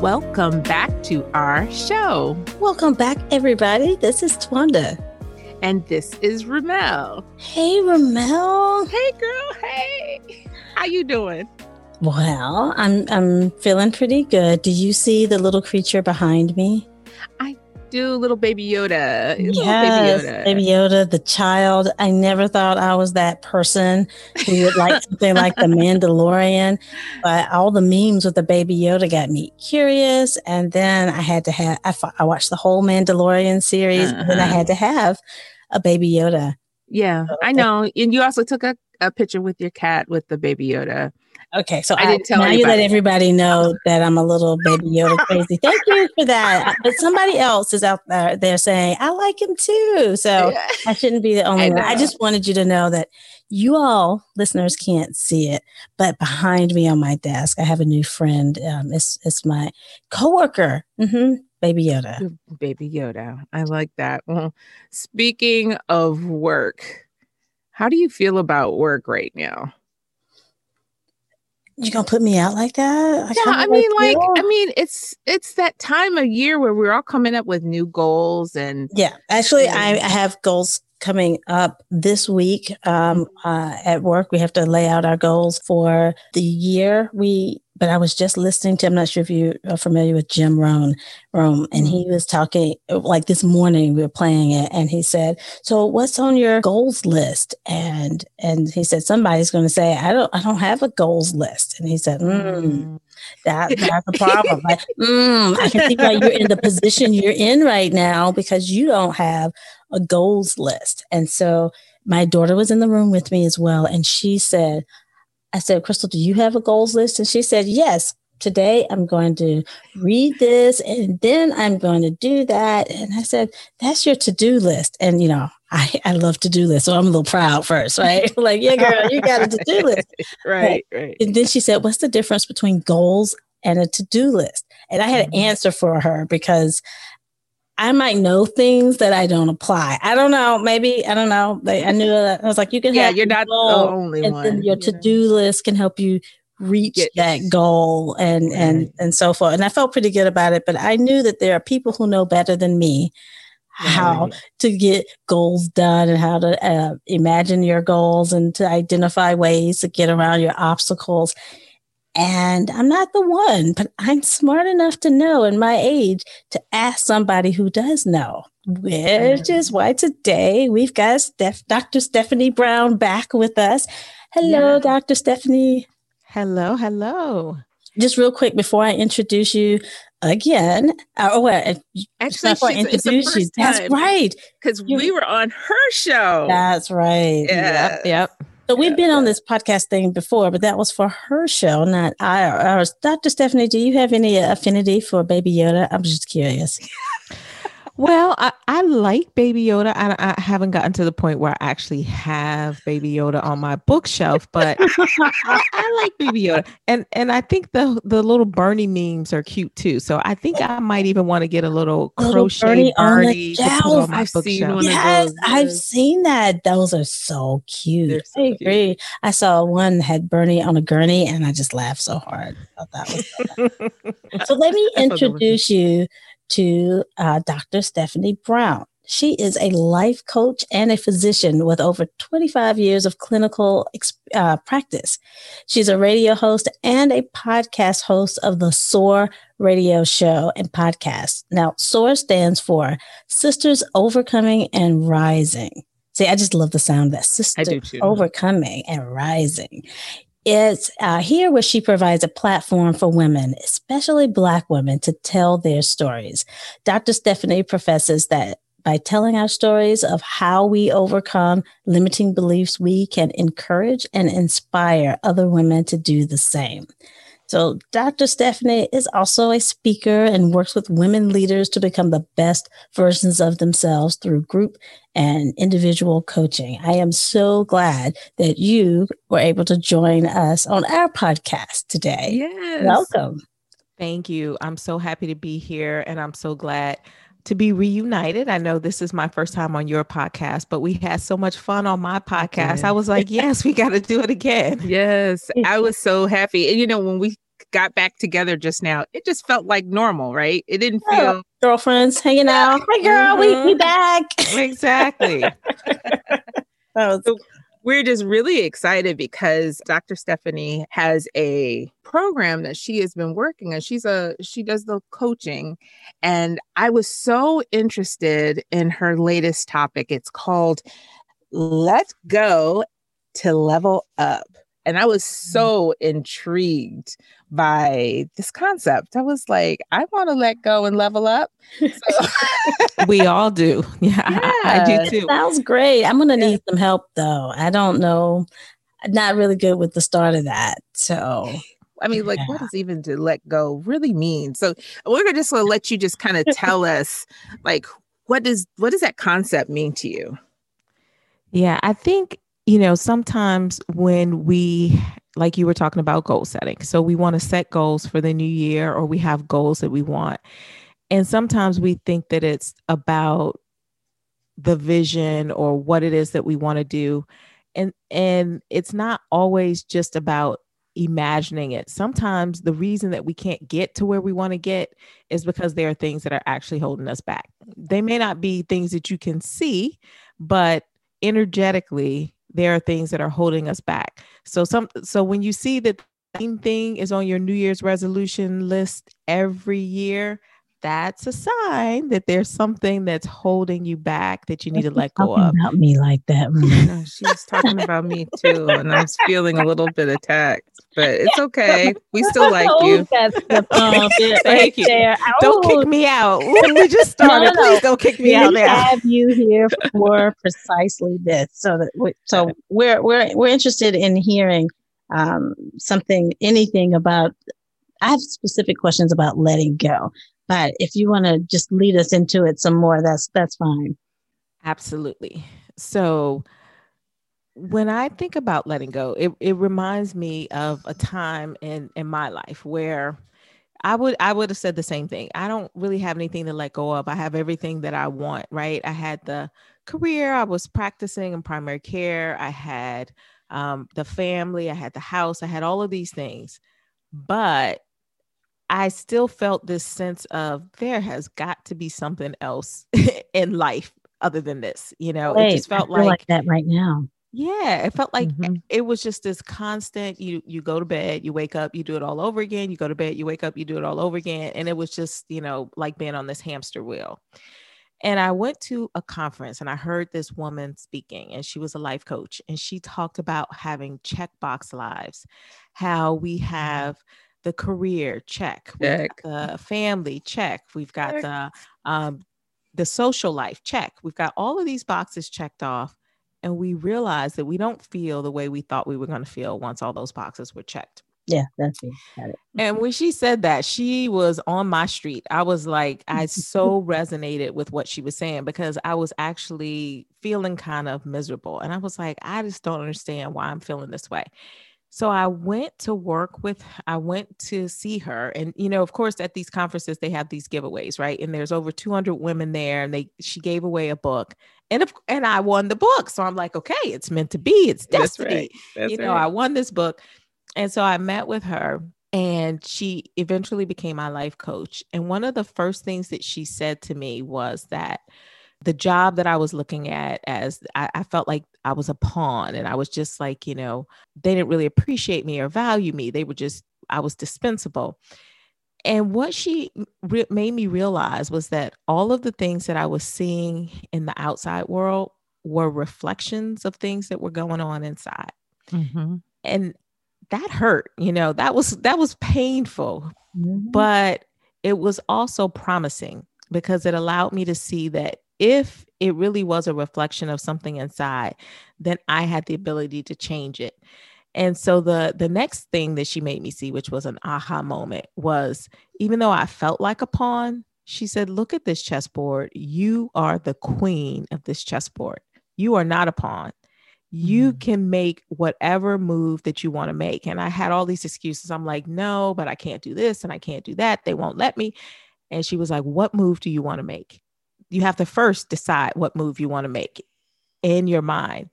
Welcome back to our show. Welcome back, everybody. This is Twanda. And this is Ramel. Hey, Ramel. Hey, girl. Hey. How you doing? Well, I'm I'm feeling pretty good. Do you see the little creature behind me? I do, little baby Yoda. Yes, baby Yoda. baby Yoda, the child. I never thought I was that person who would like something like the Mandalorian, but all the memes with the baby Yoda got me curious. And then I had to have. I, I watched the whole Mandalorian series, uh-huh. and then I uh-huh. had to have a baby Yoda. Yeah, so, I know. And you also took a, a picture with your cat with the baby Yoda. Okay, so I, didn't tell now anybody. you let everybody know that I'm a little baby Yoda crazy. Thank you for that. But somebody else is out there. Saying I like him too, so yeah. I shouldn't be the only I one. I just wanted you to know that you all listeners can't see it, but behind me on my desk, I have a new friend. Um, it's it's my coworker, mm-hmm, Baby Yoda. Baby Yoda. I like that. Well, speaking of work, how do you feel about work right now? You gonna put me out like that? I yeah, I mean, like, I mean, it's it's that time of year where we're all coming up with new goals and yeah. Actually, and, I, I have goals coming up this week um, uh, at work. We have to lay out our goals for the year. We but I was just listening to, I'm not sure if you are familiar with Jim Rohn, Rohn and he mm-hmm. was talking like this morning we were playing it and he said, so what's on your goals list? And, and he said, somebody's going to say, I don't, I don't have a goals list. And he said, mm, that, that's a problem. like, mm, I can see why you're in the position you're in right now because you don't have a goals list. And so my daughter was in the room with me as well. And she said, I said, Crystal, do you have a goals list? And she said, yes. Today I'm going to read this and then I'm going to do that. And I said, that's your to do list. And, you know, I, I love to do list. So I'm a little proud first, right? like, yeah, girl, you got a to do list. right, right. And then she said, what's the difference between goals and a to do list? And I had an mm-hmm. answer for her because I might know things that I don't apply. I don't know. Maybe I don't know. I knew that. I was like, you can. Yeah, you're not the only and one. Then your to do list can help you reach Get, that goal and and and so forth. And I felt pretty good about it. But I knew that there are people who know better than me how right. to get goals done and how to uh, imagine your goals and to identify ways to get around your obstacles. And I'm not the one, but I'm smart enough to know in my age to ask somebody who does know. Which is why today we've got Steph- Dr. Stephanie Brown back with us. Hello, yeah. Dr. Stephanie. Hello, hello. Just real quick before I introduce you again, uh, oh, uh, actually, I introduce you. That's right, because we were on her show. That's right. Yeah. Yep. Yep. So we've been on this podcast thing before, but that was for her show, not ours. Dr. Stephanie, do you have any affinity for Baby Yoda? I'm just curious. Well, I, I like Baby Yoda. I, I, haven't gotten to the point where I actually have Baby Yoda on my bookshelf, but I, I, like Baby Yoda, and and I think the the little Bernie memes are cute too. So I think I might even want to get a little, little crochet Bernie, Bernie on, on I've seen one yes, of those. I've seen that. Those are so cute. So I agree. Cute. I saw one that had Bernie on a gurney, and I just laughed so hard. that so let me introduce you to uh, Dr. Stephanie Brown. She is a life coach and a physician with over 25 years of clinical uh, practice. She's a radio host and a podcast host of the SOAR radio show and podcast. Now, SOAR stands for Sisters Overcoming and Rising. See, I just love the sound of that. Sisters Overcoming and Rising. It's uh, here where she provides a platform for women, especially Black women, to tell their stories. Dr. Stephanie professes that by telling our stories of how we overcome limiting beliefs, we can encourage and inspire other women to do the same. So, Dr. Stephanie is also a speaker and works with women leaders to become the best versions of themselves through group and individual coaching. I am so glad that you were able to join us on our podcast today. Yes. Welcome. Thank you. I'm so happy to be here and I'm so glad to be reunited. I know this is my first time on your podcast, but we had so much fun on my podcast. I was like, yes, we got to do it again. Yes, I was so happy. And you know, when we got back together just now, it just felt like normal, right? It didn't feel oh, girlfriends hanging out. Hey girl, mm-hmm. we we back. Exactly. was- so we're just really excited because Dr. Stephanie has a program that she has been working on. She's a she does the coaching and I was so interested in her latest topic. It's called Let Go to Level Up. And I was mm. so intrigued by this concept. I was like, I want to let go and level up. So- we all do. Yeah, yeah, I, do too. Sounds great. I'm going to need some help though. I don't know. I'm not really good with the start of that. So I mean, like, yeah. what does even to let go really mean? So we're gonna just let you just kind of tell us, like, what does what does that concept mean to you? Yeah, I think you know sometimes when we like you were talking about goal setting. So we want to set goals for the new year or we have goals that we want. And sometimes we think that it's about the vision or what it is that we want to do. And and it's not always just about imagining it. Sometimes the reason that we can't get to where we want to get is because there are things that are actually holding us back. They may not be things that you can see, but energetically there are things that are holding us back. So some so when you see that same thing is on your New Year's resolution list every year, that's a sign that there's something that's holding you back that you need to let go of. About me like that. No, she's talking about me too, and I was feeling a little bit attacked, but it's okay. We still like you. Thank you. There. Don't kick me out. We just started. No, no, Please don't kick me we out. There. Have you here for precisely this? So that we, so we're we're we're interested in hearing um, something, anything about I have specific questions about letting go. But if you want to just lead us into it some more, that's that's fine. Absolutely. So when I think about letting go, it, it reminds me of a time in in my life where I would I would have said the same thing. I don't really have anything to let go of. I have everything that I want, right? I had the career, I was practicing in primary care, I had um, the family, I had the house, I had all of these things. But I still felt this sense of there has got to be something else in life other than this. You know, Wait, it just felt like, like, that right now. Yeah, it felt like mm-hmm. it was just this constant. You you go to bed, you wake up, you do it all over again. You go to bed, you wake up, you do it all over again, and it was just you know like being on this hamster wheel. And I went to a conference and I heard this woman speaking, and she was a life coach, and she talked about having checkbox lives, how we mm-hmm. have the career check, check. the family check, we've got check. the um, the social life check. We've got all of these boxes checked off, and we realize that we don't feel the way we thought we were going to feel once all those boxes were checked. Yeah, that's me. And when she said that, she was on my street. I was like, I so resonated with what she was saying because I was actually feeling kind of miserable. And I was like, I just don't understand why I'm feeling this way. So I went to work with, I went to see her. And, you know, of course, at these conferences, they have these giveaways, right? And there's over 200 women there and they, she gave away a book and, if, and I won the book. So I'm like, okay, it's meant to be. It's destiny. That's right. That's you know, right. I won this book. And so I met with her and she eventually became my life coach. And one of the first things that she said to me was that the job that I was looking at as I, I, felt like I was a pawn and I was just like, you know, they didn't really appreciate me or value me. They were just, I was dispensable. And what she re- made me realize was that all of the things that I was seeing in the outside world were reflections of things that were going on inside. Mm-hmm. And that hurt, you know, that was that was painful, mm-hmm. but it was also promising because it allowed me to see that if it really was a reflection of something inside, then I had the ability to change it. And so the the next thing that she made me see, which was an aha moment, was even though I felt like a pawn, she said, "Look at this chessboard. You are the queen of this chessboard. You are not a pawn. You mm. can make whatever move that you want to make." And I had all these excuses. I'm like, "No, but I can't do this and I can't do that. They won't let me." And she was like, "What move do you want to make?" You have to first decide what move you want to make in your mind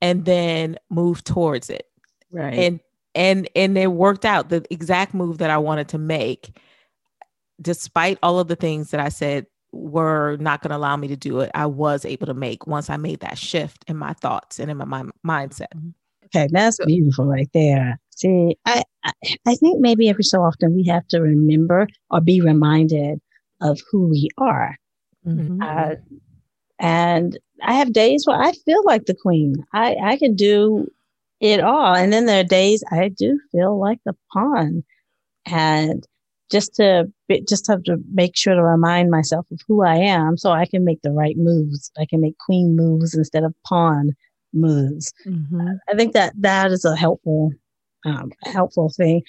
and then move towards it. Right. And and and it worked out the exact move that I wanted to make despite all of the things that I said were not going to allow me to do it, I was able to make once I made that shift in my thoughts and in my, my mindset. Mm-hmm. Okay, that's beautiful right there. See, I, I, I think maybe every so often we have to remember or be reminded of who we are. Mm-hmm. Uh, and I have days where I feel like the queen. I, I can do it all. And then there are days I do feel like the pawn. And just to just have to make sure to remind myself of who I am so I can make the right moves. I can make queen moves instead of pawn moves. Mm-hmm. I think that that is a helpful um, helpful thing.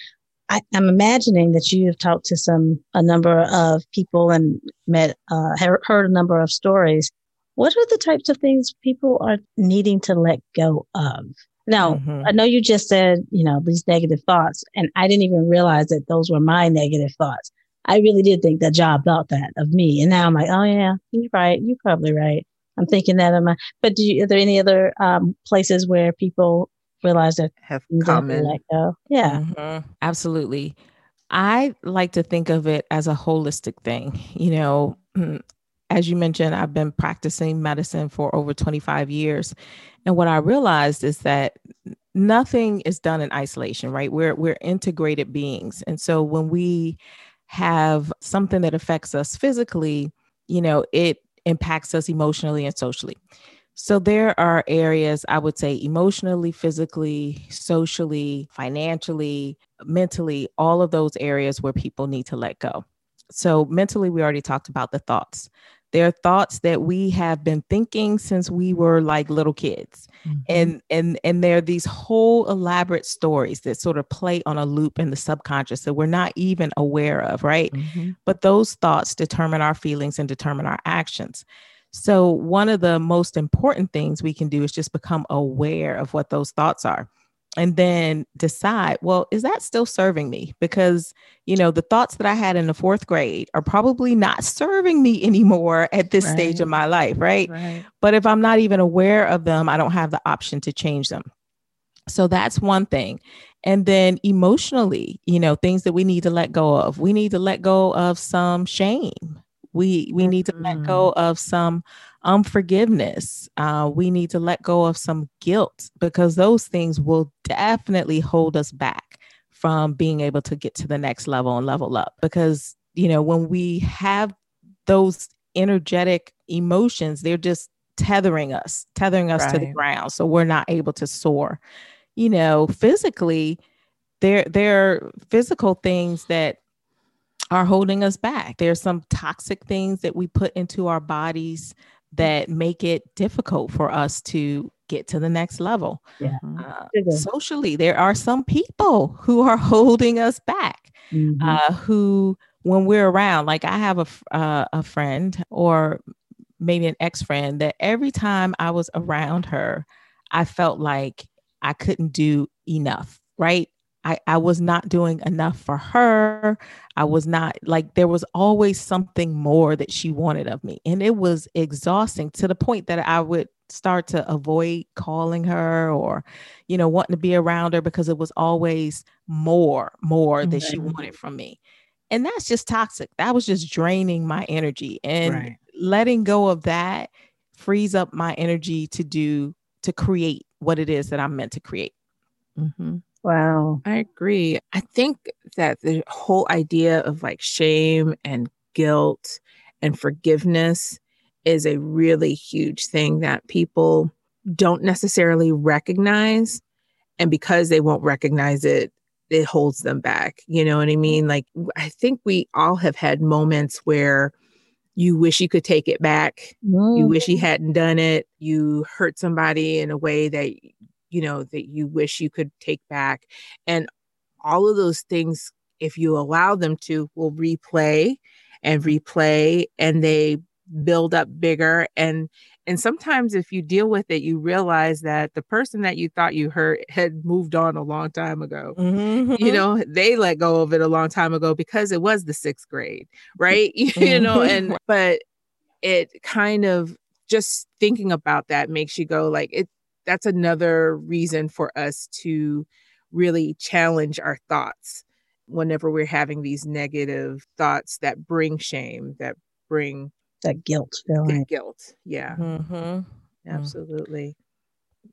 I, am I'm imagining that you have talked to some a number of people and met uh, heard a number of stories. What are the types of things people are needing to let go of? Now, mm-hmm. I know you just said, you know, these negative thoughts, and I didn't even realize that those were my negative thoughts. I really did think that job thought that of me. And now I'm like, oh, yeah, you're right. You're probably right. I'm thinking that of my, but do you, are there any other um, places where people realize that have common? Let go? Yeah. Mm-hmm. Absolutely. I like to think of it as a holistic thing. You know, as you mentioned, I've been practicing medicine for over 25 years. And what I realized is that nothing is done in isolation, right? We're we're integrated beings. And so when we have something that affects us physically, you know, it impacts us emotionally and socially. So there are areas I would say emotionally, physically, socially, financially, mentally, all of those areas where people need to let go. So mentally, we already talked about the thoughts. They're thoughts that we have been thinking since we were like little kids. Mm-hmm. And and and they're these whole elaborate stories that sort of play on a loop in the subconscious that we're not even aware of, right? Mm-hmm. But those thoughts determine our feelings and determine our actions. So one of the most important things we can do is just become aware of what those thoughts are and then decide, well, is that still serving me? Because, you know, the thoughts that I had in the fourth grade are probably not serving me anymore at this right. stage of my life, right? right? But if I'm not even aware of them, I don't have the option to change them. So that's one thing. And then emotionally, you know, things that we need to let go of. We need to let go of some shame. We we need to let go mm. of some unforgiveness. Uh, we need to let go of some guilt because those things will definitely hold us back from being able to get to the next level and level up. Because, you know, when we have those energetic emotions, they're just tethering us, tethering us right. to the ground. So we're not able to soar. You know, physically, there, there are physical things that are holding us back. There's some toxic things that we put into our bodies that make it difficult for us to get to the next level. Yeah. Uh, socially, there are some people who are holding us back, mm-hmm. uh, who, when we're around, like I have a, uh, a friend or maybe an ex friend that every time I was around her, I felt like I couldn't do enough, right? I, I was not doing enough for her. I was not like there was always something more that she wanted of me. And it was exhausting to the point that I would start to avoid calling her or, you know, wanting to be around her because it was always more, more mm-hmm. that she wanted from me. And that's just toxic. That was just draining my energy. And right. letting go of that frees up my energy to do, to create what it is that I'm meant to create. Mm-hmm. Wow. I agree. I think that the whole idea of like shame and guilt and forgiveness is a really huge thing that people don't necessarily recognize. And because they won't recognize it, it holds them back. You know what I mean? Like, I think we all have had moments where you wish you could take it back. Mm. You wish you hadn't done it. You hurt somebody in a way that you know that you wish you could take back and all of those things if you allow them to will replay and replay and they build up bigger and and sometimes if you deal with it you realize that the person that you thought you hurt had moved on a long time ago mm-hmm. you know they let go of it a long time ago because it was the sixth grade right mm-hmm. you know and but it kind of just thinking about that makes you go like it that's another reason for us to really challenge our thoughts whenever we're having these negative thoughts that bring shame, that bring that guilt feeling. Guilt. Yeah. Mm-hmm. Absolutely.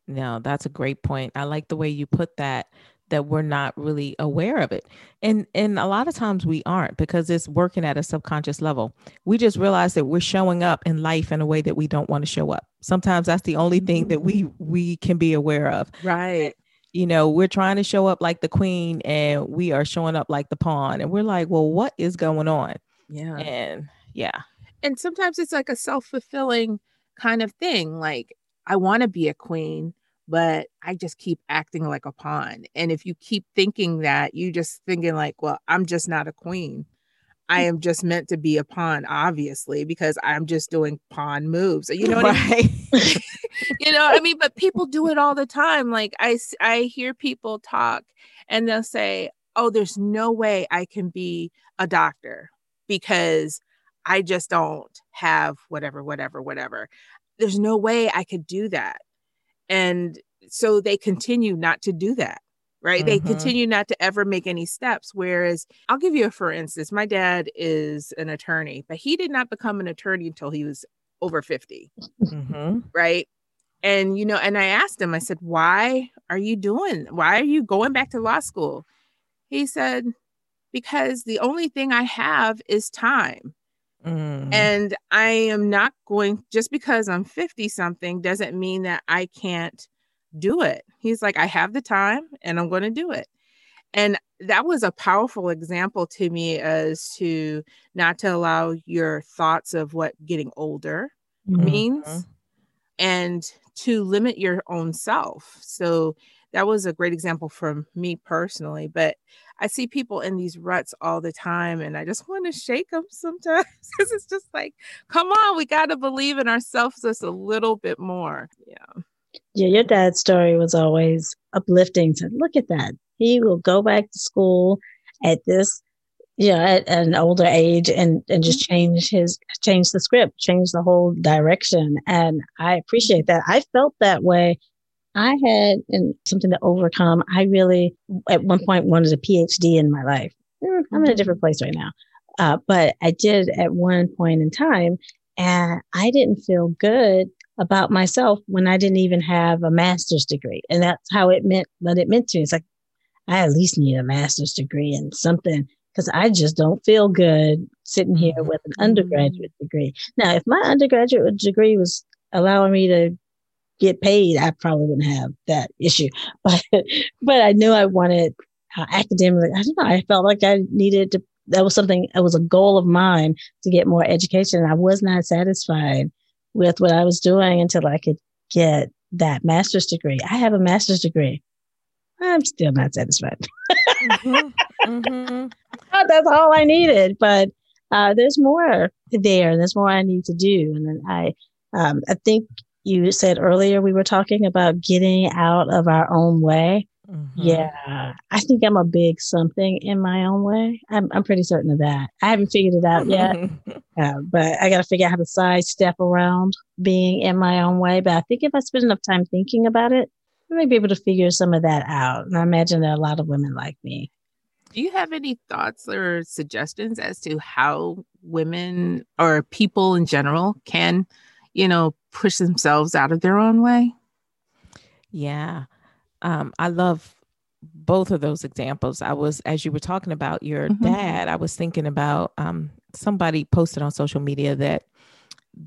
No, that's a great point. I like the way you put that that we're not really aware of it. And and a lot of times we aren't because it's working at a subconscious level. We just realize that we're showing up in life in a way that we don't want to show up. Sometimes that's the only thing that we mm-hmm. we can be aware of. Right. You know, we're trying to show up like the queen and we are showing up like the pawn and we're like, "Well, what is going on?" Yeah. And yeah. And sometimes it's like a self-fulfilling kind of thing like I want to be a queen, but I just keep acting like a pawn. And if you keep thinking that, you just thinking like, well, I'm just not a queen. I am just meant to be a pawn, obviously, because I'm just doing pawn moves. You know what right. I mean? you know, I mean, but people do it all the time. Like I, I hear people talk and they'll say, "Oh, there's no way I can be a doctor because I just don't have whatever, whatever, whatever. There's no way I could do that." And so they continue not to do that right? Mm-hmm. They continue not to ever make any steps. Whereas I'll give you a for instance, my dad is an attorney, but he did not become an attorney until he was over 50, mm-hmm. right? And, you know, and I asked him, I said, why are you doing, why are you going back to law school? He said, because the only thing I have is time. Mm. And I am not going just because I'm 50 something doesn't mean that I can't do it. He's like, I have the time and I'm going to do it. And that was a powerful example to me as to not to allow your thoughts of what getting older mm-hmm. means and to limit your own self. So that was a great example from me personally. But I see people in these ruts all the time, and I just want to shake them sometimes because it's just like, come on, we got to believe in ourselves just a little bit more. Yeah. Yeah, your dad's story was always uplifting. To look at that, he will go back to school at this, you know, at, at an older age, and and just mm-hmm. change his change the script, change the whole direction. And I appreciate that. I felt that way I had and something to overcome. I really, at one point, wanted a PhD in my life. Mm, I'm in a mm-hmm. different place right now. Uh, but I did at one point in time, and I didn't feel good about myself when I didn't even have a master's degree. And that's how it meant what it meant to me. It's like, I at least need a master's degree in something because I just don't feel good sitting here mm-hmm. with an undergraduate degree. Now, if my undergraduate degree was allowing me to get paid, I probably wouldn't have that issue. But but I knew I wanted uh, academically. I don't know. I felt like I needed to. That was something. It was a goal of mine to get more education. And I was not satisfied with what I was doing until I could get that master's degree. I have a master's degree. I'm still not satisfied. mm-hmm. Mm-hmm. That's all I needed, but uh, there's more there. and There's more I need to do, and then I, um, I think you said earlier we were talking about getting out of our own way. Mm-hmm. Yeah, I think I'm a big something in my own way. I'm, I'm pretty certain of that. I haven't figured it out yet, uh, but I got to figure out how to sidestep around being in my own way. But I think if I spend enough time thinking about it, I may be able to figure some of that out. And I imagine there are a lot of women like me. Do you have any thoughts or suggestions as to how women or people in general can, you know, push themselves out of their own way? Yeah. Um, I love both of those examples. I was, as you were talking about your mm-hmm. dad, I was thinking about um, somebody posted on social media that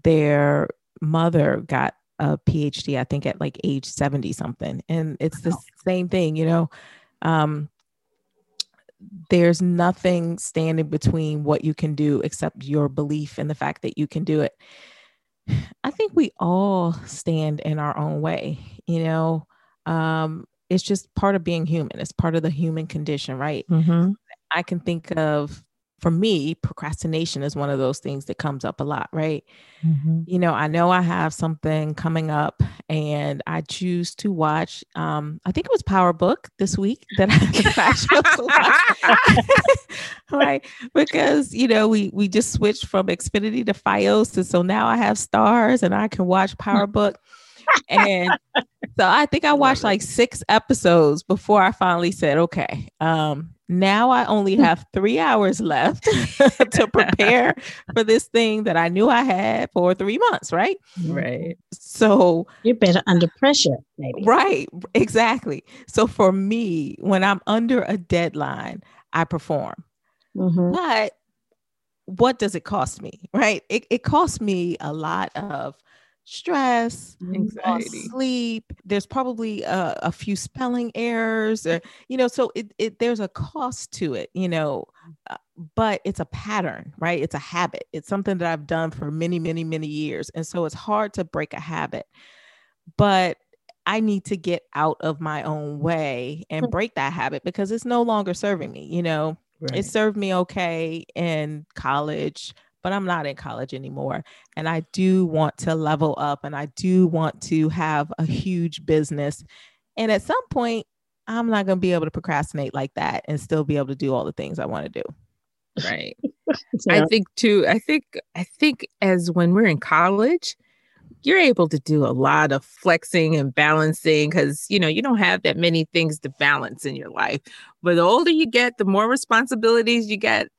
their mother got a PhD, I think at like age 70 something. And it's the same thing, you know. Um, there's nothing standing between what you can do except your belief in the fact that you can do it. I think we all stand in our own way, you know. Um, it's just part of being human. It's part of the human condition, right? Mm-hmm. I can think of for me, procrastination is one of those things that comes up a lot, right? Mm-hmm. You know, I know I have something coming up and I choose to watch, um, I think it was Power Book this week that I, chose to watch. right. Because, you know, we, we just switched from Xfinity to Fios. And so now I have Starz and I can watch Power Book. and so I think I watched like six episodes before I finally said, okay, um, now I only have three hours left to prepare for this thing that I knew I had for three months, right? Right. So you're better under pressure, maybe. Right. Exactly. So for me, when I'm under a deadline, I perform. Mm-hmm. But what does it cost me? Right. It, it costs me a lot of stress, anxiety, sleep. There's probably a, a, few spelling errors, or you know, so it, it there's a cost to it, you know, uh, but it's a pattern, right? It's a habit. It's something that I've done for many, many, many years, and so it's hard to break a habit. But I need to get out of my own way and hmm. break that habit because it's no longer serving me. You know, right. it served me okay in college but I'm not in college anymore. And I do want to level up and I do want to have a huge business. And at some point, I'm not going to be able to procrastinate like that and still be able to do all the things I want to do. Right. I think too, I think, I think as when we're in college, you're able to do a lot of flexing and balancing because you know you don't have that many things to balance in your life but the older you get the more responsibilities you get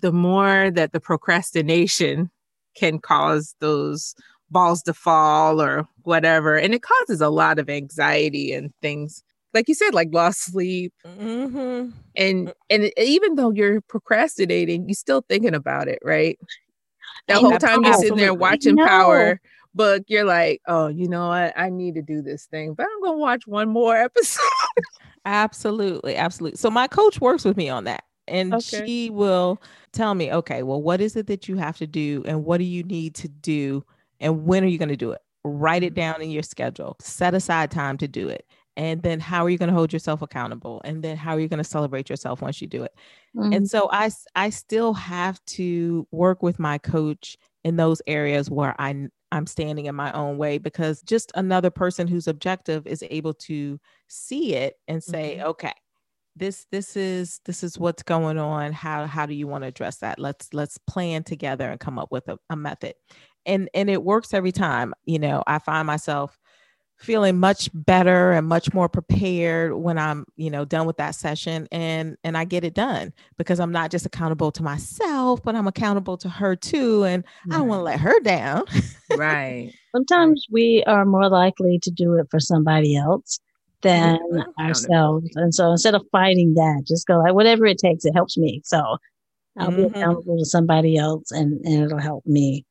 the more that the procrastination can cause those balls to fall or whatever. And it causes a lot of anxiety and things. Like you said, like lost sleep. Mm-hmm. And and even though you're procrastinating, you're still thinking about it, right? The whole time you're sitting there watching no. Power book, you're like, oh, you know what? I need to do this thing, but I'm gonna watch one more episode. absolutely, absolutely. So my coach works with me on that and okay. she will tell me, okay, well, what is it that you have to do and what do you need to do and when are you going to do it? Write it down in your schedule, set aside time to do it. And then how are you going to hold yourself accountable? And then how are you going to celebrate yourself once you do it? Mm-hmm. And so I, I still have to work with my coach in those areas where I, I'm standing in my own way because just another person who's objective is able to see it and say, mm-hmm. okay, this this is this is what's going on. How how do you want to address that? Let's let's plan together and come up with a, a method. And and it works every time you know i find myself feeling much better and much more prepared when i'm you know done with that session and and i get it done because i'm not just accountable to myself but i'm accountable to her too and right. i don't want to let her down. Right. Sometimes we are more likely to do it for somebody else than ourselves. And so instead of fighting that, just go like whatever it takes, it helps me. So I'll mm-hmm. be accountable to somebody else and, and it'll help me.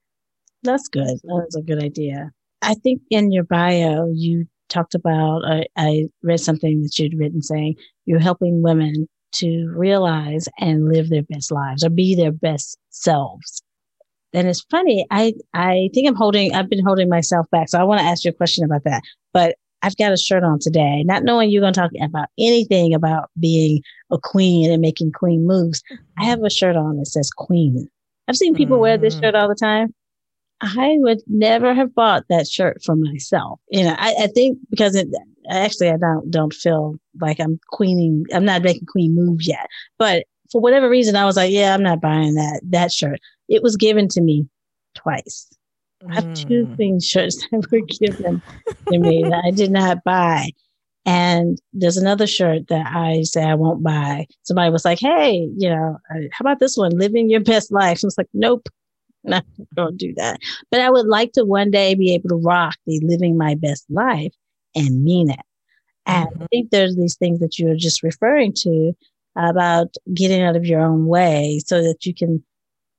That's good. That's a good idea. I think in your bio, you talked about, I, I read something that you'd written saying you're helping women to realize and live their best lives or be their best selves. And it's funny. I, I think I'm holding, I've been holding myself back. So I want to ask you a question about that. But I've got a shirt on today, not knowing you're going to talk about anything about being a queen and making queen moves. I have a shirt on that says queen. I've seen people mm-hmm. wear this shirt all the time. I would never have bought that shirt for myself. You know, I, I think because it, actually I don't don't feel like I'm queening. I'm not making queen moves yet. But for whatever reason, I was like, yeah, I'm not buying that that shirt. It was given to me twice. I have two things shirts that were given to me that I did not buy. And there's another shirt that I say I won't buy. Somebody was like, Hey, you know, uh, how about this one? Living your best life. I was like, Nope, not don't do that. But I would like to one day be able to rock the living my best life and mean it. And mm-hmm. I think there's these things that you're just referring to about getting out of your own way so that you can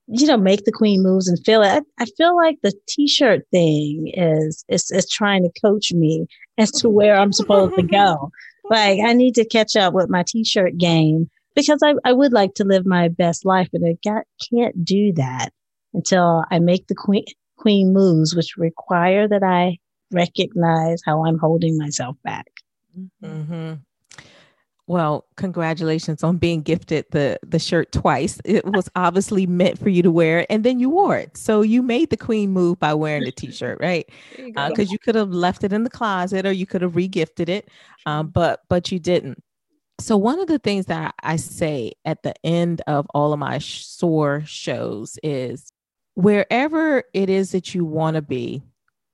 you know, make the queen moves and feel it. I, I feel like the t-shirt thing is, is, is trying to coach me as to where I'm supposed to go. Like I need to catch up with my t-shirt game because I, I would like to live my best life, but I got, can't do that until I make the queen, queen moves, which require that I recognize how I'm holding myself back. Mm-hmm. Well, congratulations on being gifted the the shirt twice. It was obviously meant for you to wear, and then you wore it. So you made the queen move by wearing the t-shirt, right? Because you, uh, you could have left it in the closet, or you could have regifted it, um, but but you didn't. So one of the things that I say at the end of all of my SOAR shows is, wherever it is that you want to be,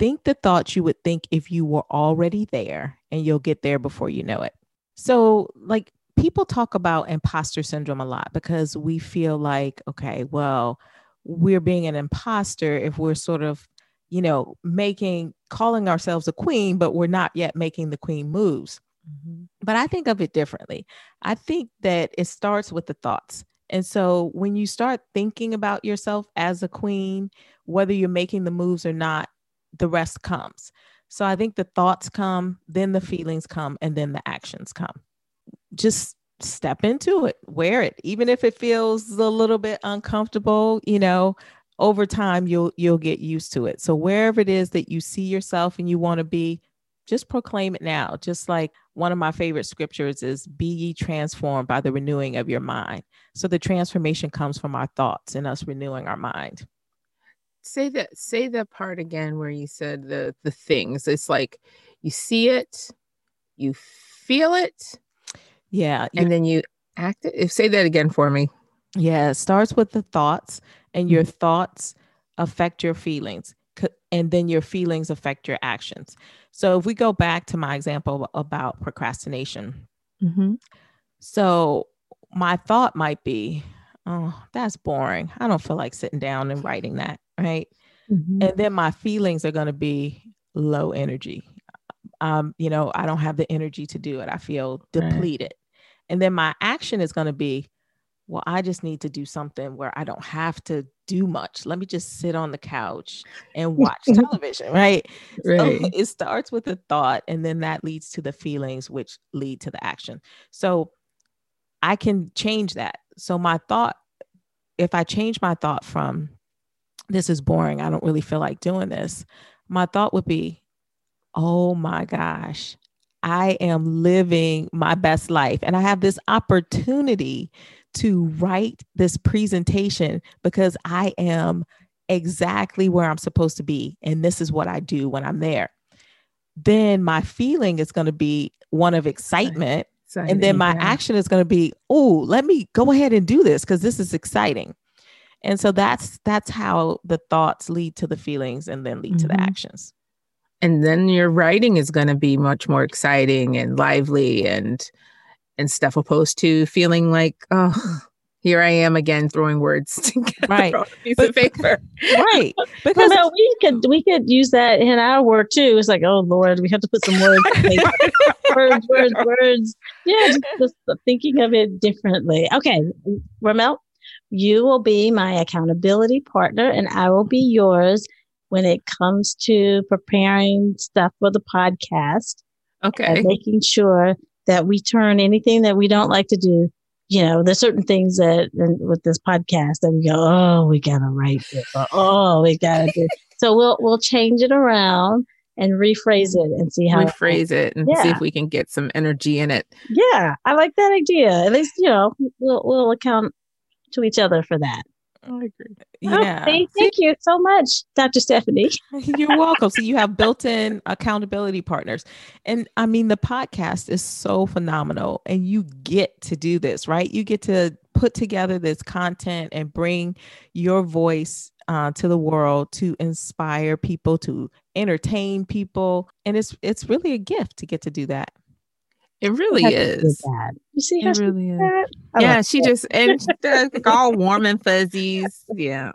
think the thoughts you would think if you were already there, and you'll get there before you know it. So, like, people talk about imposter syndrome a lot because we feel like, okay, well, we're being an imposter if we're sort of, you know, making, calling ourselves a queen, but we're not yet making the queen moves. Mm-hmm. But I think of it differently. I think that it starts with the thoughts. And so when you start thinking about yourself as a queen, whether you're making the moves or not, the rest comes. So I think the thoughts come, then the feelings come, and then the actions come. Just step into it, wear it, even if it feels a little bit uncomfortable, you know, over time you'll you'll get used to it. So wherever it is that you see yourself and you want to be, just proclaim it now. Just like one of my favorite scriptures is be ye transformed by the renewing of your mind. So the transformation comes from our thoughts and us renewing our mind. Say that say that part again where you said the the things. It's like you see it, you feel it, yeah. And then you act it. If say that again for me. Yeah, it starts with the thoughts, and your mm-hmm. thoughts affect your feelings, and then your feelings affect your actions. So if we go back to my example about procrastination, mm-hmm. so my thought might be, "Oh, that's boring. I don't feel like sitting down and writing that." Right. Mm-hmm. And then my feelings are going to be low energy. Um, you know, I don't have the energy to do it. I feel depleted. Right. And then my action is going to be, well, I just need to do something where I don't have to do much. Let me just sit on the couch and watch television, right? right? So it starts with the thought, and then that leads to the feelings, which lead to the action. So I can change that. So my thought, if I change my thought from this is boring, I don't really feel like doing this, my thought would be, oh my gosh, I am living my best life and I have this opportunity to write this presentation because I am exactly where I'm supposed to be. And this is what I do when I'm there. Then my feeling is going to be one of excitement. Exciting, and then my yeah. action is going to be, oh, let me go ahead and do this because this is exciting. And so that's that's how the thoughts lead to the feelings and then lead mm-hmm. to the mm-hmm. actions and then your writing is going to be much more exciting and lively and and stuff opposed to feeling like oh here I am again throwing words together right. on a piece but, of paper. Right. Because well, no, we could we could use that in our work too. It's like, oh Lord, we have to put some words, words, words, words. Yeah, just, just, thinking of it differently. Okay, Ramel, you will be my accountability partner, and I will be yours when it comes to preparing stuff for the podcast. Okay. making sure that we turn anything that we don't like to do. You know, there's certain things that with this podcast that we go, oh, we gotta write this, or, oh, we gotta do. so we'll we'll change it around and rephrase it and see how rephrase it and yeah. see if we can get some energy in it. Yeah, I like that idea. At least you know we'll we'll account to each other for that. I agree. Yeah. Oh, thank you so much, Dr. Stephanie. You're welcome. So you have built-in accountability partners. And I mean the podcast is so phenomenal and you get to do this, right? You get to put together this content and bring your voice uh, to the world to inspire people, to entertain people, and it's it's really a gift to get to do that. It really is. You see how it really is. Yeah, she just and all warm and fuzzies. Yeah.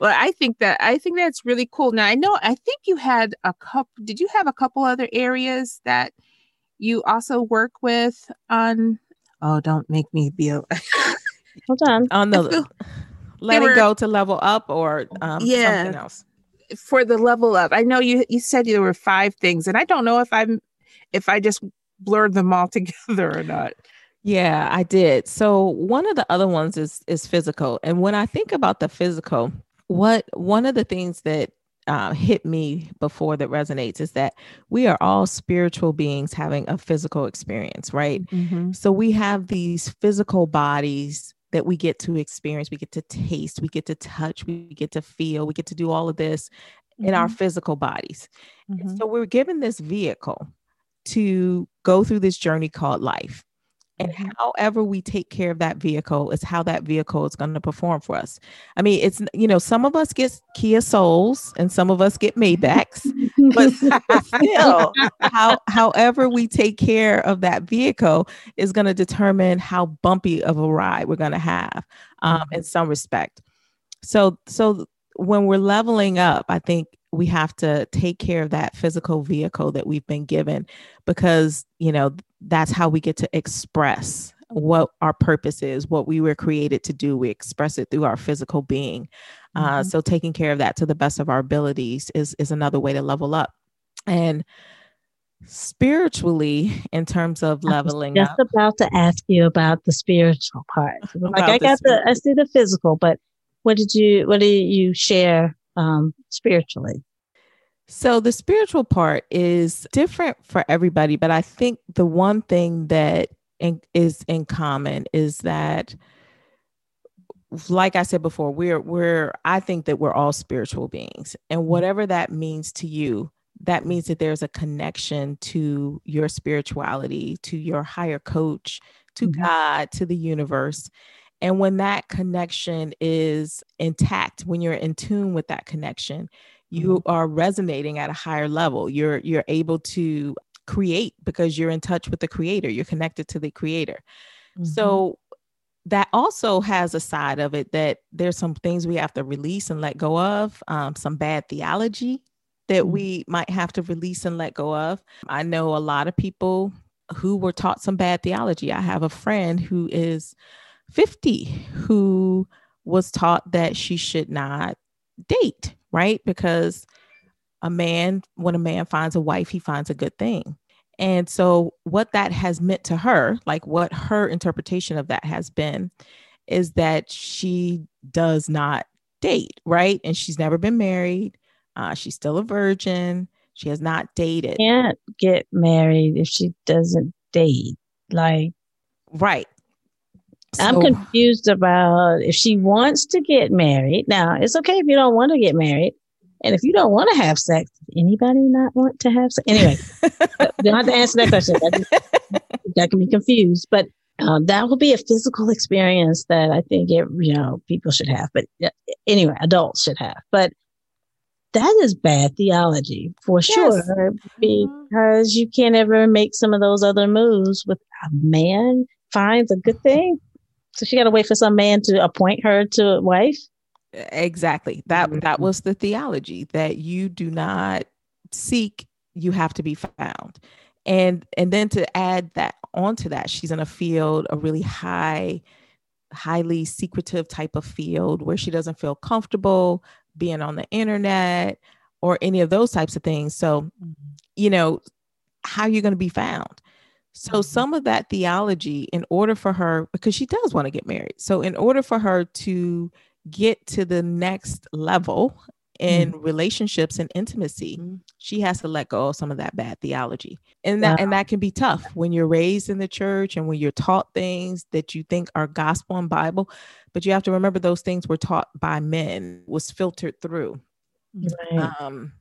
Well, I think that I think that's really cool. Now I know I think you had a couple. Did you have a couple other areas that you also work with on? Oh, don't make me be. A, Hold on. On the let were, it go to level up or um, yeah, something else for the level up. I know you you said there were five things, and I don't know if I'm if I just blurred them all together or not. Yeah, I did. So one of the other ones is is physical. And when I think about the physical, what one of the things that uh, hit me before that resonates is that we are all spiritual beings having a physical experience, right? Mm-hmm. So we have these physical bodies that we get to experience, we get to taste, we get to touch, we get to feel, we get to do all of this mm-hmm. in our mm-hmm. physical bodies. Mm-hmm. So we're given this vehicle to go through this journey called life. And mm-hmm. however we take care of that vehicle is how that vehicle is going to perform for us. I mean, it's, you know, some of us get Kia Souls and some of us get Maybachs, but still, how, however we take care of that vehicle is going to determine how bumpy of a ride we're going to have um, in mm-hmm. some respect. So, so when we're leveling up, I think we have to take care of that physical vehicle that we've been given because, you know, that's how we get to express what our purpose is, what we were created to do. We express it through our physical being. Uh, mm-hmm. Uh, so taking care of that to the best of our abilities is is another way to level up. And spiritually, in terms of leveling just up, about to ask you about the spiritual part. Like I got the, I see the physical, but what did you what did you share um, spiritually? So the spiritual part is different for everybody, but I think the one thing that in, is in common is that like I said before, we're we're I think that we're all spiritual beings. And whatever that means to you, that means that there's a connection to your spirituality, to your higher coach, to mm-hmm. God, to the universe. And when that connection is intact, when you're in tune with that connection, you mm-hmm. are resonating at a higher level. You're you're able to create because you're in touch with the creator. You're connected to the creator. Mm-hmm. So that also has a side of it that there's some things we have to release and let go of, um, some bad theology that mm-hmm. we might have to release and let go of. I know a lot of people who were taught some bad theology. I have a friend who is 50 who was taught that she should not date right? Because a man, when a man finds a wife, he finds a good thing. And so, what that has meant to her, like what her interpretation of that has been, is that she does not date, right? And she's never been married. Uh, she's still a virgin. She has not dated. Can't get married if she doesn't date. Like, right. So, I'm confused about if she wants to get married. Now, it's okay if you don't want to get married. And if you don't want to have sex, anybody not want to have sex? Anyway, you don't have to answer that question. That, that can be confused. But um, that will be a physical experience that I think it, you know people should have. But anyway, adults should have. But that is bad theology for yes. sure because you can't ever make some of those other moves with a man finds a good thing so she got to wait for some man to appoint her to wife. Exactly. That mm-hmm. that was the theology that you do not seek, you have to be found. And and then to add that onto that, she's in a field, a really high, highly secretive type of field where she doesn't feel comfortable being on the internet or any of those types of things. So, mm-hmm. you know, how are you going to be found? So, mm-hmm. some of that theology, in order for her, because she does want to get married. So, in order for her to get to the next level in mm-hmm. relationships and intimacy, mm-hmm. she has to let go of some of that bad theology. And that, and that can be tough when you're raised in the church and when you're taught things that you think are gospel and Bible. But you have to remember those things were taught by men, was filtered through. Right. Um,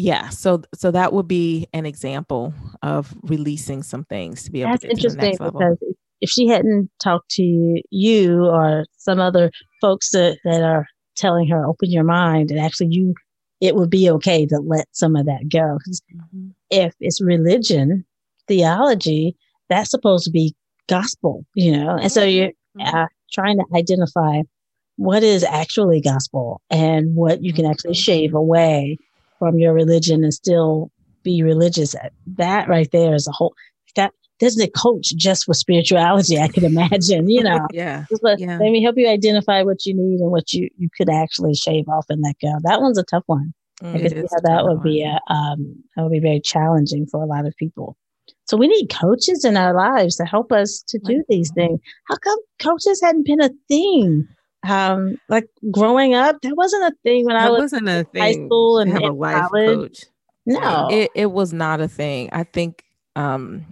yeah so so that would be an example of releasing some things to be able That's to get interesting to the next level. because if she hadn't talked to you or some other folks that, that are telling her open your mind and actually you it would be okay to let some of that go mm-hmm. if it's religion theology that's supposed to be gospel you know and so you're mm-hmm. uh, trying to identify what is actually gospel and what you can actually mm-hmm. shave away from your religion and still be religious. That right there is a whole that doesn't it coach just for spirituality? I could imagine, you know. yeah. Let, yeah. let me help you identify what you need and what you you could actually shave off and let go. That one's a tough one. Mm, I how that would one. be a, um that would be very challenging for a lot of people. So we need coaches in our lives to help us to do these things. How come coaches hadn't been a thing um like growing up that wasn't a thing when that i was wasn't a thing high school and have a life college. coach no it, it was not a thing i think um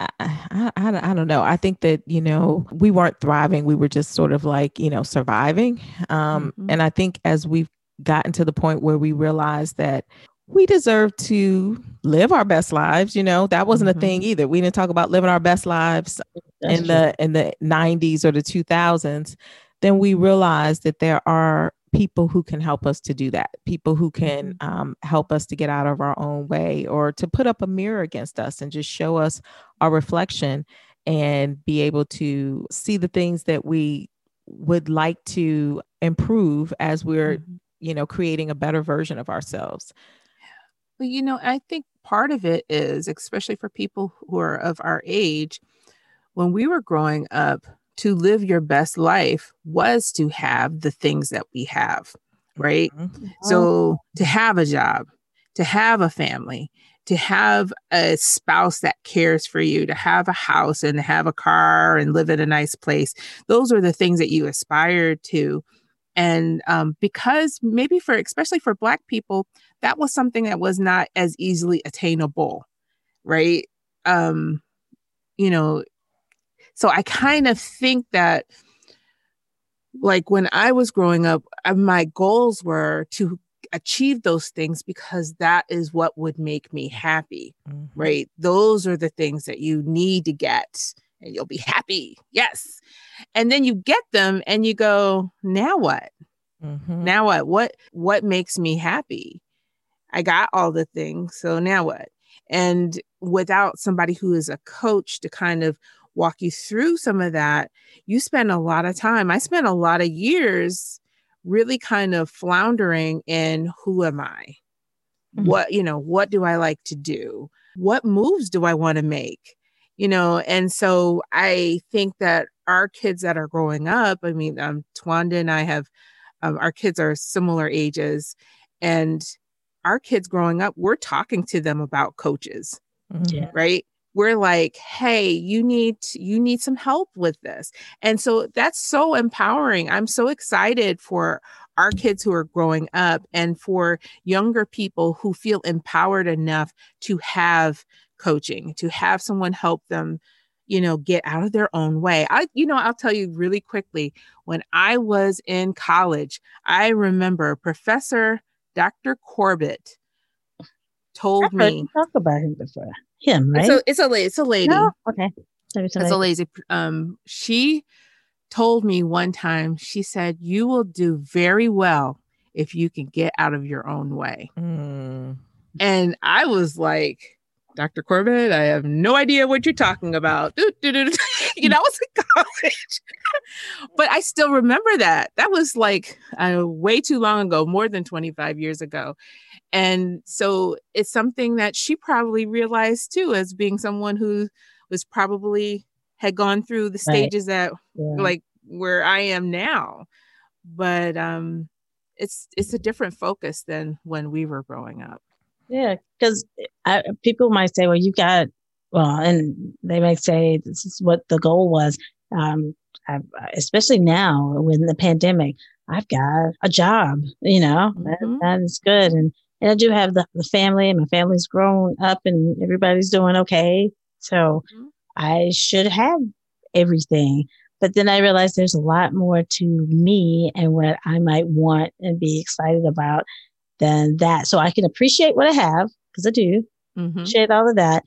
I, I, I, I don't know. I think that, you know, we weren't thriving. We were just sort of like, you know, surviving. Um, mm-hmm. And I think as we've gotten to the point where we realize that we deserve to live our best lives. You know, that wasn't mm-hmm. a thing either. We didn't talk about living our best lives That's in true. the in the 90s or the 2000s. Then we realize that there are people who can help us to do that people who can mm-hmm. um, help us to get out of our own way or to put up a mirror against us and just show us our reflection and be able to see the things that we would like to improve as we're mm-hmm. you know creating a better version of ourselves well you know i think part of it is especially for people who are of our age when we were growing up to live your best life was to have the things that we have right mm-hmm. so to have a job to have a family to have a spouse that cares for you, to have a house and have a car and live in a nice place. Those are the things that you aspire to. And um, because maybe for, especially for Black people, that was something that was not as easily attainable, right? Um, you know, so I kind of think that like when I was growing up, uh, my goals were to achieve those things because that is what would make me happy, mm-hmm. right? Those are the things that you need to get and you'll be happy. Yes. And then you get them and you go, now what? Mm-hmm. Now what? What what makes me happy? I got all the things. So now what? And without somebody who is a coach to kind of walk you through some of that, you spend a lot of time. I spent a lot of years really kind of floundering in who am I? Mm-hmm. What, you know, what do I like to do? What moves do I want to make? You know, and so I think that our kids that are growing up, I mean, um, Twanda and I have, um, our kids are similar ages, and our kids growing up, we're talking to them about coaches, mm-hmm. right? We're like hey you need you need some help with this. And so that's so empowering. I'm so excited for our kids who are growing up and for younger people who feel empowered enough to have coaching to have someone help them you know get out of their own way. I you know i'll tell you really quickly when i was in college i remember professor dr corbett told I've me talk about him before him, right? So it's a lady. It's a lady. No? Okay. So it's a lady. It's a lady. Um, she told me one time. She said, "You will do very well if you can get out of your own way." Mm. And I was like, Dr. Corbett, I have no idea what you're talking about. you know, I was in college, but I still remember that. That was like uh, way too long ago, more than 25 years ago. And so it's something that she probably realized too, as being someone who was probably had gone through the stages right. that yeah. like where I am now. But um it's it's a different focus than when we were growing up. Yeah, because people might say, "Well, you got well," and they might say, "This is what the goal was." Um, I, especially now with the pandemic, I've got a job. You know, mm-hmm. that, that is good, and and I do have the, the family, and my family's grown up, and everybody's doing okay. So mm-hmm. I should have everything. But then I realized there's a lot more to me and what I might want and be excited about than that. So I can appreciate what I have because I do mm-hmm. appreciate all of that.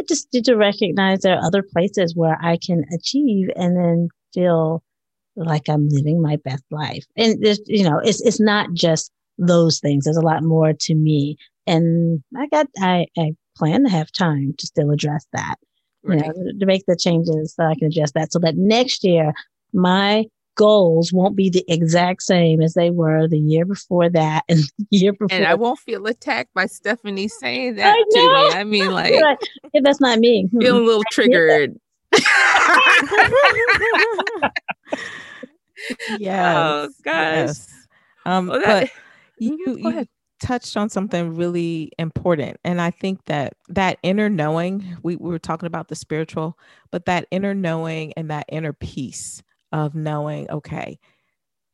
I just need to recognize there are other places where I can achieve and then feel like I'm living my best life. And there's, you know, it's it's not just those things. There's a lot more to me. And I got, I, I plan to have time to still address that, right. you know, to make the changes so I can address that so that next year my goals won't be the exact same as they were the year before that and the year before. And I won't feel attacked by Stephanie saying that to me. I mean, like, yeah, that's not me. Feel a little triggered. yes. Oh, gosh. Yes. Um, well, that, but you, you touched on something really important and i think that that inner knowing we, we were talking about the spiritual but that inner knowing and that inner peace of knowing okay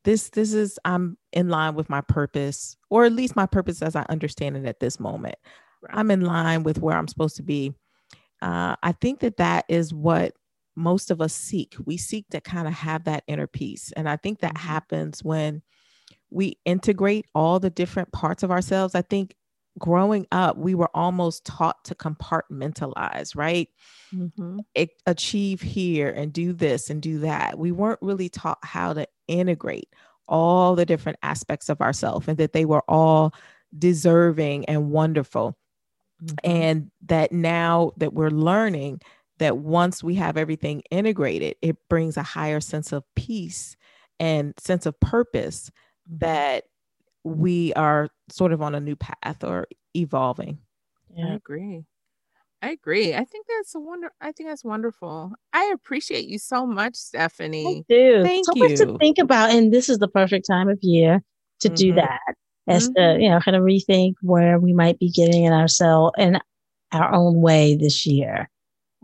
this this is i'm in line with my purpose or at least my purpose as i understand it at this moment right. i'm in line with where i'm supposed to be uh, i think that that is what most of us seek we seek to kind of have that inner peace and i think that mm-hmm. happens when we integrate all the different parts of ourselves. I think growing up, we were almost taught to compartmentalize, right? Mm-hmm. It, achieve here and do this and do that. We weren't really taught how to integrate all the different aspects of ourselves and that they were all deserving and wonderful. Mm-hmm. And that now that we're learning that once we have everything integrated, it brings a higher sense of peace and sense of purpose mm-hmm. that we are sort of on a new path or evolving. Yeah. I agree. I agree. I think that's a wonder. I think that's wonderful. I appreciate you so much, Stephanie. I do. Thank so you. much to think about, and this is the perfect time of year to mm-hmm. do that. As mm-hmm. to you know, kind of rethink where we might be getting in ourselves in our own way this year,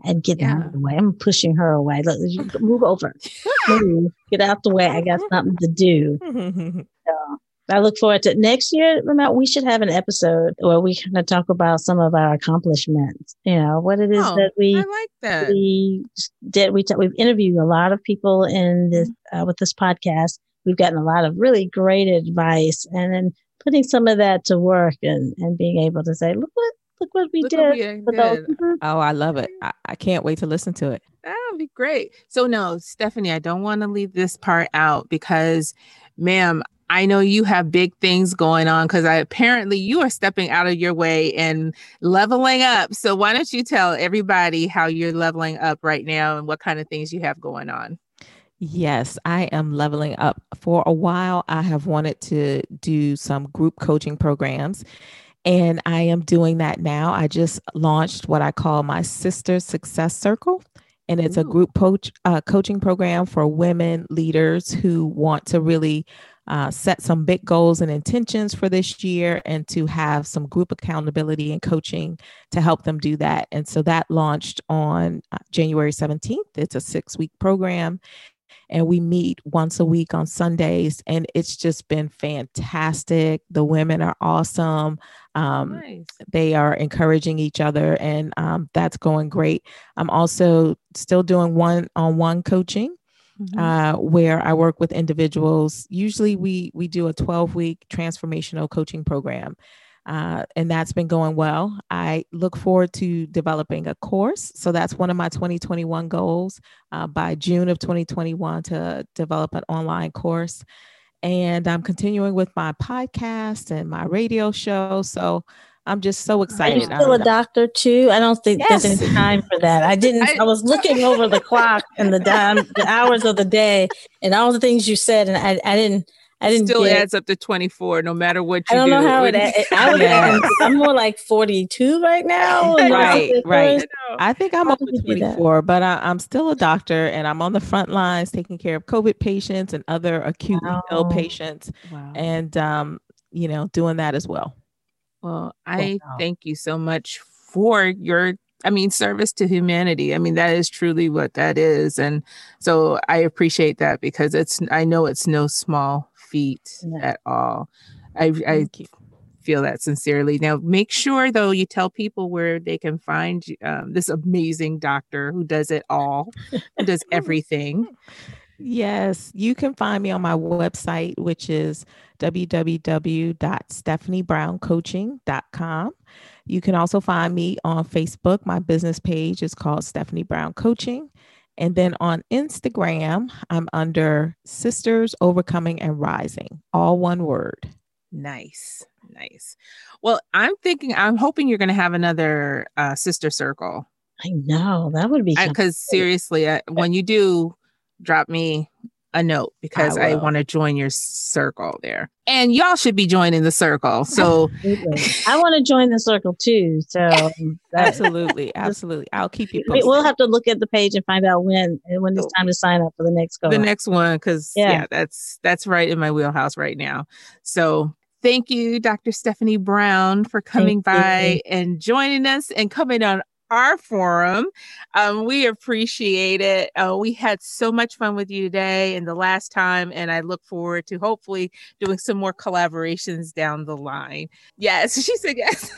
and get yeah. out of the way. I'm pushing her away. Look, move over. Move. Get out the way. I got something to do. so, I look forward to next year. Remember, we should have an episode where we kind of talk about some of our accomplishments. You know, what it is oh, that we I like that we did. We t- we've interviewed a lot of people in this mm-hmm. uh, with this podcast. We've gotten a lot of really great advice, and then putting some of that to work and and being able to say, look what look what we look did. What we did. Mm-hmm. Oh, I love it. I, I can't wait to listen to it. That would be great. So no, Stephanie, I don't want to leave this part out because ma'am, I know you have big things going on because I apparently you are stepping out of your way and leveling up. So why don't you tell everybody how you're leveling up right now and what kind of things you have going on? Yes, I am leveling up. For a while, I have wanted to do some group coaching programs, and I am doing that now. I just launched what I call my Sister Success Circle, and it's Ooh. a group coach, uh, coaching program for women leaders who want to really uh, set some big goals and intentions for this year and to have some group accountability and coaching to help them do that. And so that launched on uh, January 17th. It's a six week program. And we meet once a week on Sundays, and it's just been fantastic. The women are awesome. Um, nice. They are encouraging each other, and um, that's going great. I'm also still doing one on one coaching mm-hmm. uh, where I work with individuals. Usually, we we do a 12 week transformational coaching program. Uh, and that's been going well. I look forward to developing a course. So that's one of my 2021 goals uh, by June of 2021 to develop an online course. And I'm continuing with my podcast and my radio show. So I'm just so excited. Are you still a doctor too? I don't think yes. there's any time for that. I didn't. I, I was looking over the clock and the time, the hours of the day, and all the things you said, and I, I didn't. I didn't. Still get, adds up to 24, no matter what you I don't do. know how it. it I would. yes. I'm more like 42 right now. right, right. I, I think I'm over 24, but I, am still a doctor, and I'm on the front lines taking care of COVID patients and other acute wow. ill patients, wow. and um, you know, doing that as well. Well, I wow. thank you so much for your I mean, service to humanity. I mean, that is truly what that is. And so I appreciate that because it's, I know it's no small feat at all. I, I feel that sincerely. Now, make sure though you tell people where they can find um, this amazing doctor who does it all, who does everything. Yes, you can find me on my website, which is www.stephaniebrowncoaching.com. You can also find me on Facebook. My business page is called Stephanie Brown Coaching. And then on Instagram, I'm under Sisters Overcoming and Rising, all one word. Nice. Nice. Well, I'm thinking, I'm hoping you're going to have another uh, sister circle. I know that would be because seriously, uh, when you do, drop me a note because I, I want to join your circle there. And y'all should be joining the circle. So I want to join the circle too. So um, absolutely, absolutely. I'll keep you posted. We'll have to look at the page and find out when and when it's time to sign up for the next go. The next one, because yeah. yeah, that's that's right in my wheelhouse right now. So thank you, Dr. Stephanie Brown, for coming thank by you. and joining us and coming on our forum. Um, we appreciate it. Uh, we had so much fun with you today and the last time, and I look forward to hopefully doing some more collaborations down the line. Yes, she said yes.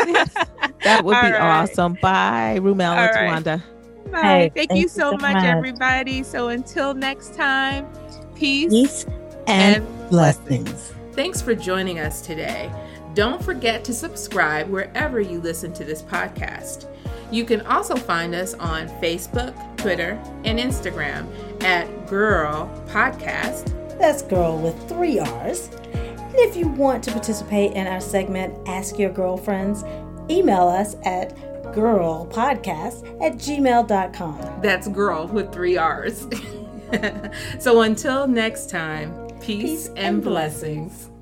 that would be right. awesome. Bye, Rumel and Tawanda. Bye. Hey, thank, thank, you so much, much, everybody. So until next time, peace, peace and, and blessings. Thanks for joining us today. Don't forget to subscribe wherever you listen to this podcast. You can also find us on Facebook, Twitter, and Instagram at Girrrl Podcast. That's girl with three R's. And if you want to participate in our segment, Ask Your Girlfriends, email us at girrrlpodcast at gmail.com. That's girl with three R's. so until next time, peace, peace and, and blessings. blessings.